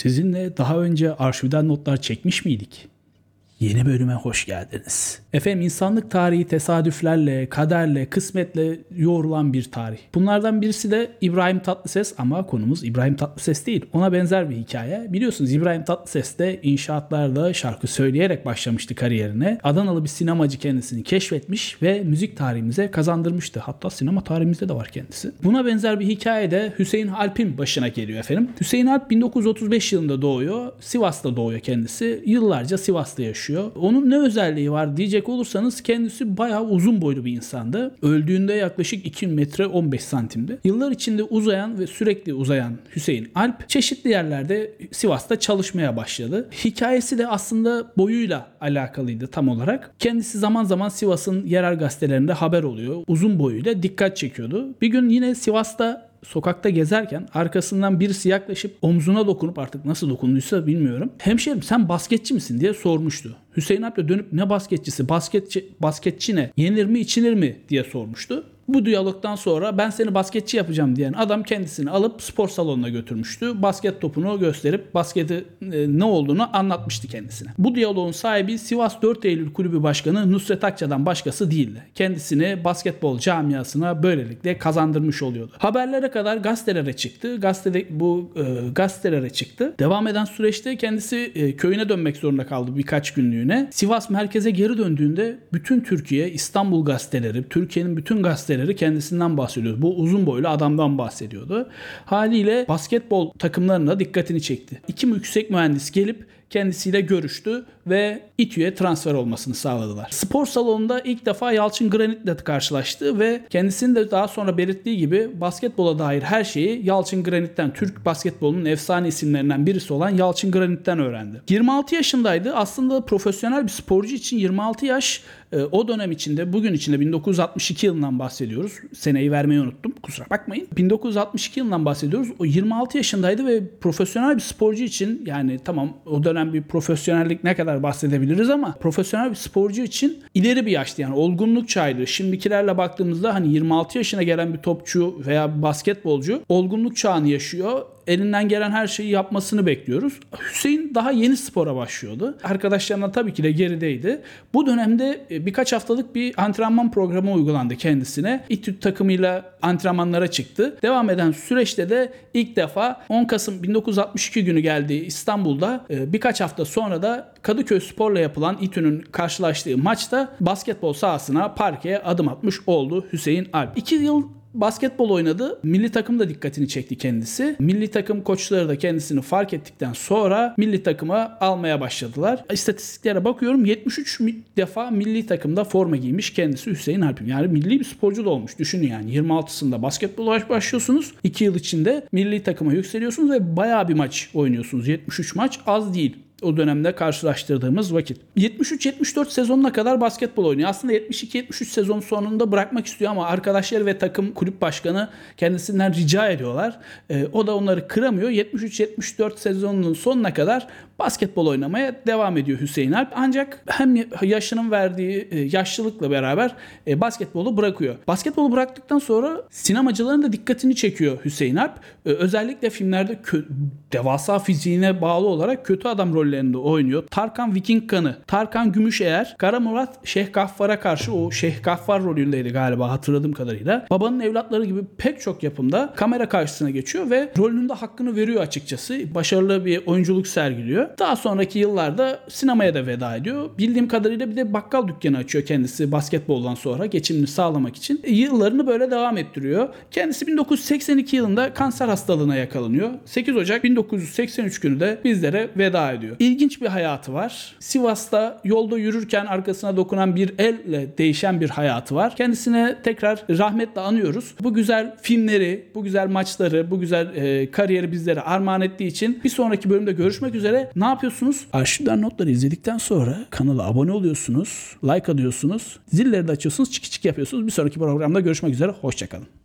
Sizinle daha önce arşivden notlar çekmiş miydik? Yeni bölüme hoş geldiniz. Efendim insanlık tarihi tesadüflerle, kaderle, kısmetle yoğrulan bir tarih. Bunlardan birisi de İbrahim Tatlıses ama konumuz İbrahim Tatlıses değil. Ona benzer bir hikaye. Biliyorsunuz İbrahim Tatlıses de inşaatlarda şarkı söyleyerek başlamıştı kariyerine. Adanalı bir sinemacı kendisini keşfetmiş ve müzik tarihimize kazandırmıştı. Hatta sinema tarihimizde de var kendisi. Buna benzer bir hikaye de Hüseyin Alp'in başına geliyor efendim. Hüseyin Alp 1935 yılında doğuyor. Sivas'ta doğuyor kendisi. Yıllarca Sivas'ta yaşıyor yaşıyor. Onun ne özelliği var diyecek olursanız kendisi bayağı uzun boylu bir insandı. Öldüğünde yaklaşık 2 metre 15 santimdi. Yıllar içinde uzayan ve sürekli uzayan Hüseyin Alp çeşitli yerlerde Sivas'ta çalışmaya başladı. Hikayesi de aslında boyuyla alakalıydı tam olarak. Kendisi zaman zaman Sivas'ın yerel gazetelerinde haber oluyor. Uzun boyuyla dikkat çekiyordu. Bir gün yine Sivas'ta sokakta gezerken arkasından birisi yaklaşıp omzuna dokunup artık nasıl dokunduysa bilmiyorum. Hemşerim sen basketçi misin diye sormuştu. Hüseyin abi dönüp ne basketçisi, basketçi, basketçi ne, yenir mi içilir mi diye sormuştu. Bu diyalogdan sonra ben seni basketçi yapacağım diyen adam kendisini alıp spor salonuna götürmüştü. Basket topunu gösterip basketi e, ne olduğunu anlatmıştı kendisine. Bu diyaloğun sahibi Sivas 4 Eylül Kulübü Başkanı Nusret Akça'dan başkası değildi. Kendisini basketbol camiasına böylelikle kazandırmış oluyordu. Haberlere kadar gazetelere çıktı. Gazetede bu e, gazetelere çıktı. Devam eden süreçte kendisi e, köyüne dönmek zorunda kaldı birkaç günlüğüne. Sivas merkeze geri döndüğünde bütün Türkiye, İstanbul gazeteleri, Türkiye'nin bütün gazeteleri gazeteleri kendisinden bahsediyordu. Bu uzun boylu adamdan bahsediyordu. Haliyle basketbol takımlarına dikkatini çekti. İki yüksek mühendis gelip kendisiyle görüştü ve İTÜ'ye transfer olmasını sağladılar. Spor salonunda ilk defa Yalçın Granit'le karşılaştı ve kendisinin de daha sonra belirttiği gibi basketbola dair her şeyi Yalçın Granit'ten, Türk basketbolunun efsane isimlerinden birisi olan Yalçın Granit'ten öğrendi. 26 yaşındaydı. Aslında profesyonel bir sporcu için 26 yaş e, o dönem içinde, bugün içinde 1962 yılından bahsediyoruz. Seneyi vermeyi unuttum. Kusura bakmayın. 1962 yılından bahsediyoruz. O 26 yaşındaydı ve profesyonel bir sporcu için yani tamam o dönem bir profesyonellik ne kadar bahsedebiliriz ama profesyonel bir sporcu için ileri bir yaştı yani olgunluk çağıydı. Şimdikilerle baktığımızda hani 26 yaşına gelen bir topçu veya basketbolcu olgunluk çağını yaşıyor elinden gelen her şeyi yapmasını bekliyoruz. Hüseyin daha yeni spora başlıyordu. Arkadaşlarına tabii ki de gerideydi. Bu dönemde e, birkaç haftalık bir antrenman programı uygulandı kendisine. İTÜ takımıyla antrenmanlara çıktı. Devam eden süreçte de ilk defa 10 Kasım 1962 günü geldiği İstanbul'da e, birkaç hafta sonra da Kadıköy Spor'la yapılan İTÜ'nün karşılaştığı maçta basketbol sahasına parkeye adım atmış oldu Hüseyin Alp. 2 yıl basketbol oynadı. Milli takım da dikkatini çekti kendisi. Milli takım koçları da kendisini fark ettikten sonra milli takıma almaya başladılar. İstatistiklere bakıyorum 73 defa milli takımda forma giymiş kendisi Hüseyin Alp'im. Yani milli bir sporcu da olmuş. Düşünün yani 26'sında basketbola başlıyorsunuz. 2 yıl içinde milli takıma yükseliyorsunuz ve bayağı bir maç oynuyorsunuz. 73 maç az değil o dönemde karşılaştırdığımız vakit. 73-74 sezonuna kadar basketbol oynuyor. Aslında 72-73 sezon sonunda bırakmak istiyor ama arkadaşları ve takım kulüp başkanı kendisinden rica ediyorlar. E, o da onları kıramıyor. 73-74 sezonunun sonuna kadar basketbol oynamaya devam ediyor Hüseyin Alp. Ancak hem yaşının verdiği e, yaşlılıkla beraber e, basketbolu bırakıyor. Basketbolu bıraktıktan sonra sinemacıların da dikkatini çekiyor Hüseyin Alp. E, özellikle filmlerde devasa fiziğine bağlı olarak kötü adam rollerinde oynuyor. Tarkan Viking Kanı, Tarkan Gümüşeğer, Kara Murat Şeyh Gaffar'a karşı o Şeyh Gaffar rolündeydi galiba hatırladığım kadarıyla. Babanın evlatları gibi pek çok yapımda kamera karşısına geçiyor ve rolünün de hakkını veriyor açıkçası. Başarılı bir oyunculuk sergiliyor. Daha sonraki yıllarda sinemaya da veda ediyor. Bildiğim kadarıyla bir de bakkal dükkanı açıyor kendisi basketboldan sonra geçimini sağlamak için. E, yıllarını böyle devam ettiriyor. Kendisi 1982 yılında kanser hastalığına yakalanıyor. 8 Ocak 1983 günü de bizlere veda ediyor. İlginç bir hayatı var. Sivas'ta yolda yürürken arkasına dokunan bir elle değişen bir hayatı var. Kendisine tekrar rahmetle anıyoruz. Bu güzel filmleri, bu güzel maçları, bu güzel e, kariyeri bizlere armağan ettiği için bir sonraki bölümde görüşmek üzere. Ne yapıyorsunuz? Arşivden notları izledikten sonra kanala abone oluyorsunuz, like alıyorsunuz, zilleri de açıyorsunuz, çık çık yapıyorsunuz. Bir sonraki programda görüşmek üzere. Hoşçakalın.